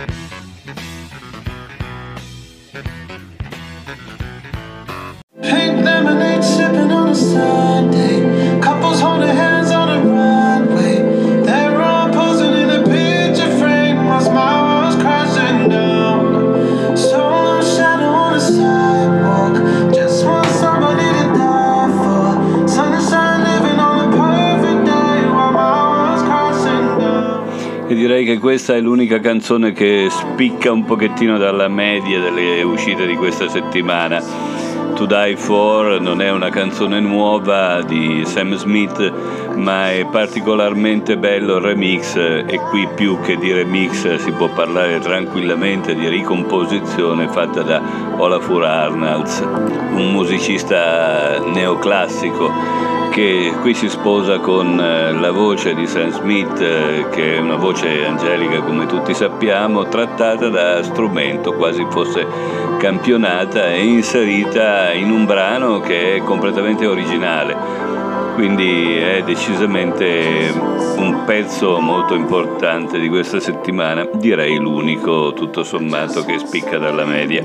Pink lemonade sipping on a Sunday. Questa è l'unica canzone che spicca un pochettino dalla media delle uscite di questa settimana. To Die For non è una canzone nuova di Sam Smith, ma è particolarmente bello il remix e qui più che di remix si può parlare tranquillamente di ricomposizione fatta da Olafur Arnalds, un musicista neoclassico che qui si sposa con eh, la voce di Sam Smith, eh, che è una voce angelica come tutti sappiamo, trattata da strumento, quasi fosse campionata e inserita in un brano che è completamente originale. Quindi è decisamente un pezzo molto importante di questa settimana, direi l'unico tutto sommato che spicca dalla media.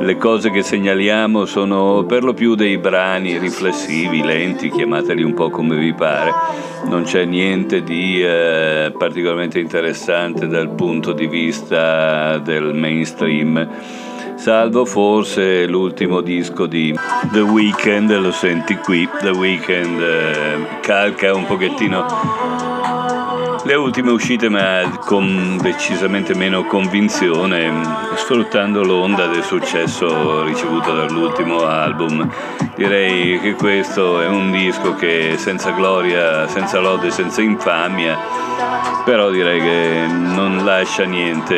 Le cose che segnaliamo sono per lo più dei brani riflessivi, lenti, chiamateli un po' come vi pare. Non c'è niente di eh, particolarmente interessante dal punto di vista del mainstream, salvo forse l'ultimo disco di The Weeknd, lo senti qui, The Weeknd eh, calca un pochettino le ultime uscite ma con decisamente meno convinzione, sfruttando l'onda del successo ricevuto dall'ultimo album. Direi che questo è un disco che senza gloria, senza lode, senza infamia, però direi che non lascia niente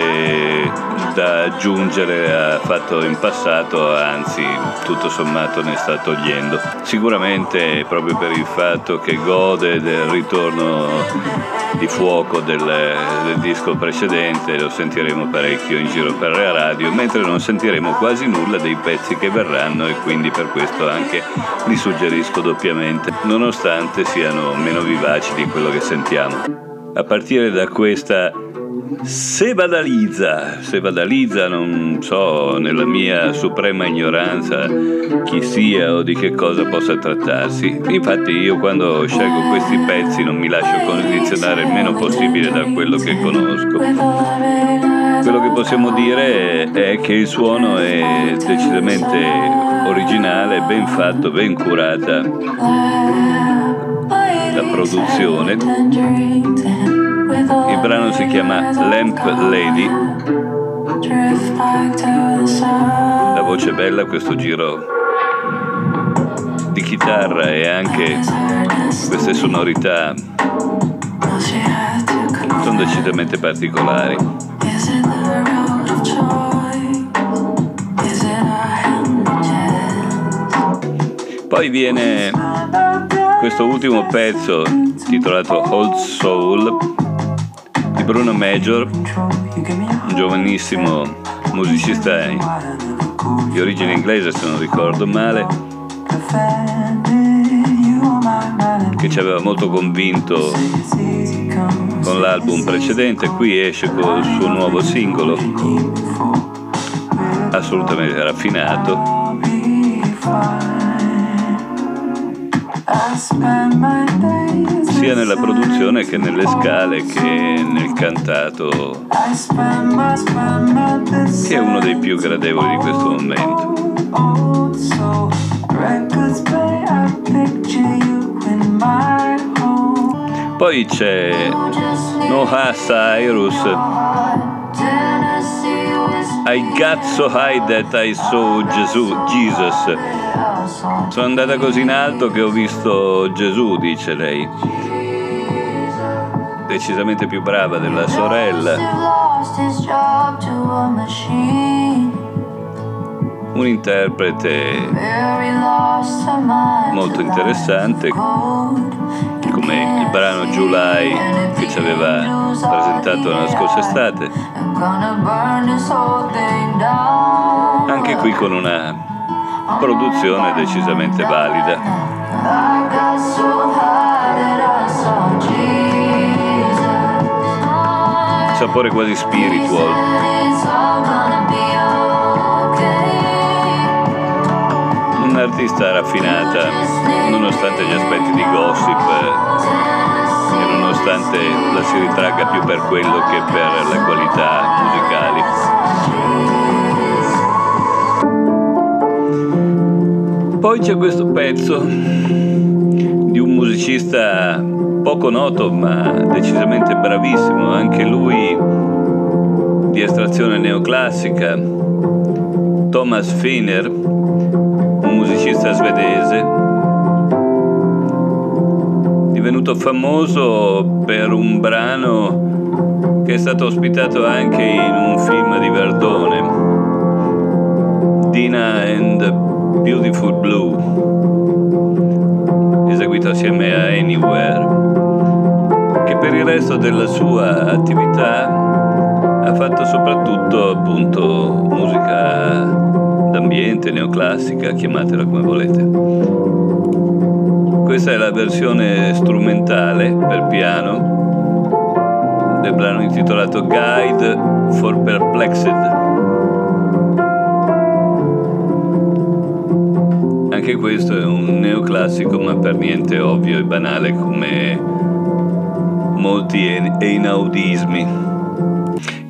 da aggiungere a fatto in passato, anzi tutto sommato ne sta togliendo. Sicuramente proprio per il fatto che gode del ritorno di fuoco del, del, disco precedente, lo sentiremo parecchio in giro per la radio, mentre non sentiremo quasi nulla dei pezzi che verranno e quindi per questo anche li suggerisco doppiamente, nonostante siano meno vivaci di quello che sentiamo. A partire da questa se badalizza, se badalizza non so nella mia suprema ignoranza chi sia o di che cosa possa trattarsi. Infatti io quando scelgo questi pezzi non mi lascio condizionare il meno possibile da quello che conosco. Quello che possiamo dire è che il suono è decisamente originale, ben fatto, ben curata la produzione. Il brano si chiama Lamp Lady. La voce bella, questo giro di chitarra e anche queste sonorità sono decisamente particolari. Poi viene questo ultimo pezzo titolato Old Soul di Bruno Major, un giovanissimo musicista di origine inglese se non ricordo male, che ci aveva molto convinto con l'album precedente, qui esce col suo nuovo singolo, assolutamente raffinato sia nella produzione che nelle scale che nel cantato che è uno dei più gradevoli di questo momento. Poi c'è Noah Cyrus. I got so high that I saw Jesus sono andata così in alto che ho visto Gesù, dice lei. Decisamente più brava della sorella. Un interprete molto interessante, come il brano July che ci aveva presentato la scorsa estate. Anche qui con una produzione decisamente valida. sapore quasi spiritual. Un'artista raffinata, nonostante gli aspetti di gossip e nonostante la si ritragga più per quello che per le qualità musicali. Poi c'è questo pezzo di un musicista poco noto ma decisamente bravissimo, anche lui di estrazione neoclassica, Thomas Finer, un musicista svedese, divenuto famoso per un brano che è stato ospitato anche in un film di Verdone, Dina and Beautiful Blue, eseguito assieme a Anywhere per il resto della sua attività ha fatto soprattutto appunto musica d'ambiente, neoclassica, chiamatela come volete. Questa è la versione strumentale per piano del brano intitolato Guide for Perplexed. Neoclassico ma per niente ovvio e banale come molti inaudismi.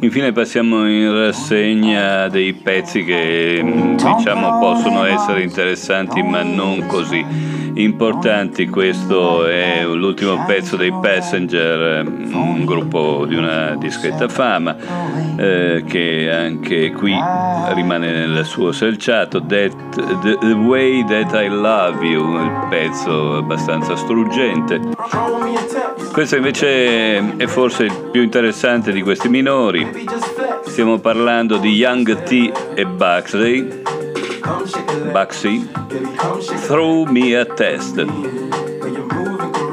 Infine passiamo in rassegna dei pezzi che diciamo possono essere interessanti ma non così importanti. Questo è l'ultimo pezzo dei Passenger, un gruppo di una discreta fama eh, che anche qui rimane nel suo selciato. That, the, the Way That I Love You, il pezzo abbastanza struggente. Questo invece è forse il più interessante di questi minori. Stiamo parlando di Young T e Buxley. Buxy. Throw Me a Test.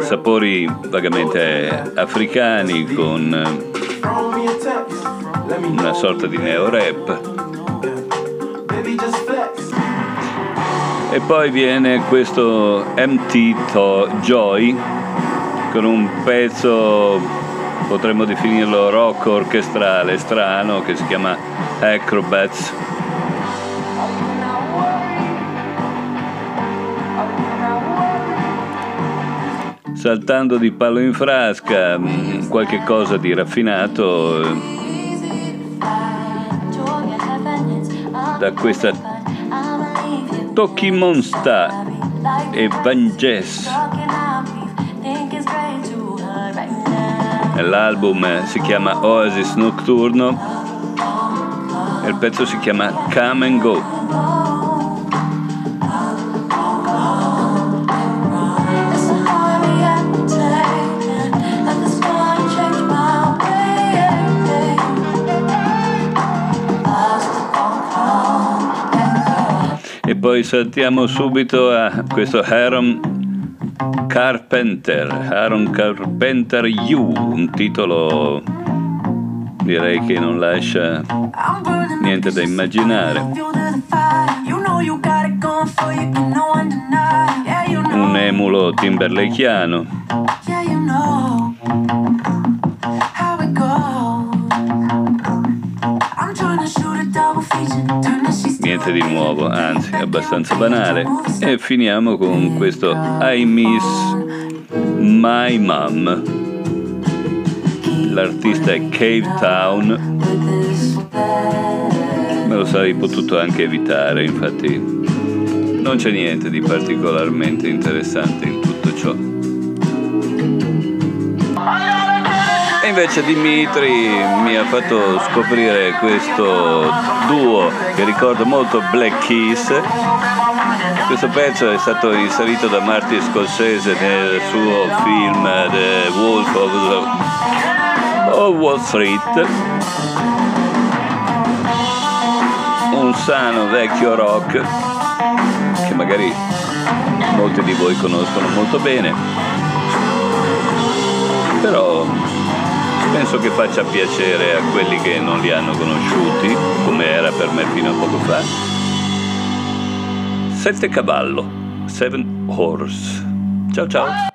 Sapori vagamente africani con una sorta di neo-rap. E poi viene questo MT to Joy con un pezzo, potremmo definirlo rock orchestrale strano, che si chiama Acrobats. Saltando di palo in frasca, mm, qualche cosa di raffinato eh, da questa Toki Monster e Vanges. L'album si chiama Oasis Nocturno e il pezzo si chiama Come and Go. Poi saltiamo subito a questo Aaron Carpenter, Aaron Carpenter You, un titolo direi che non lascia niente da immaginare. Un emulo timberlakeano. Niente di nuovo, anzi abbastanza banale. E finiamo con questo I Miss My Mom. L'artista è Cave Town. Me lo sarei potuto anche evitare, infatti non c'è niente di particolarmente interessante in tutto ciò. Invece Dimitri mi ha fatto scoprire questo duo che ricorda molto Black Keys. Questo pezzo è stato inserito da Martin Scorsese nel suo film The Wolf of Wall Street. Un sano vecchio rock che magari molti di voi conoscono molto bene. Però penso che faccia piacere a quelli che non li hanno conosciuti, come era per me fino a poco fa. Sette cavallo, Seven Horse. Ciao ciao.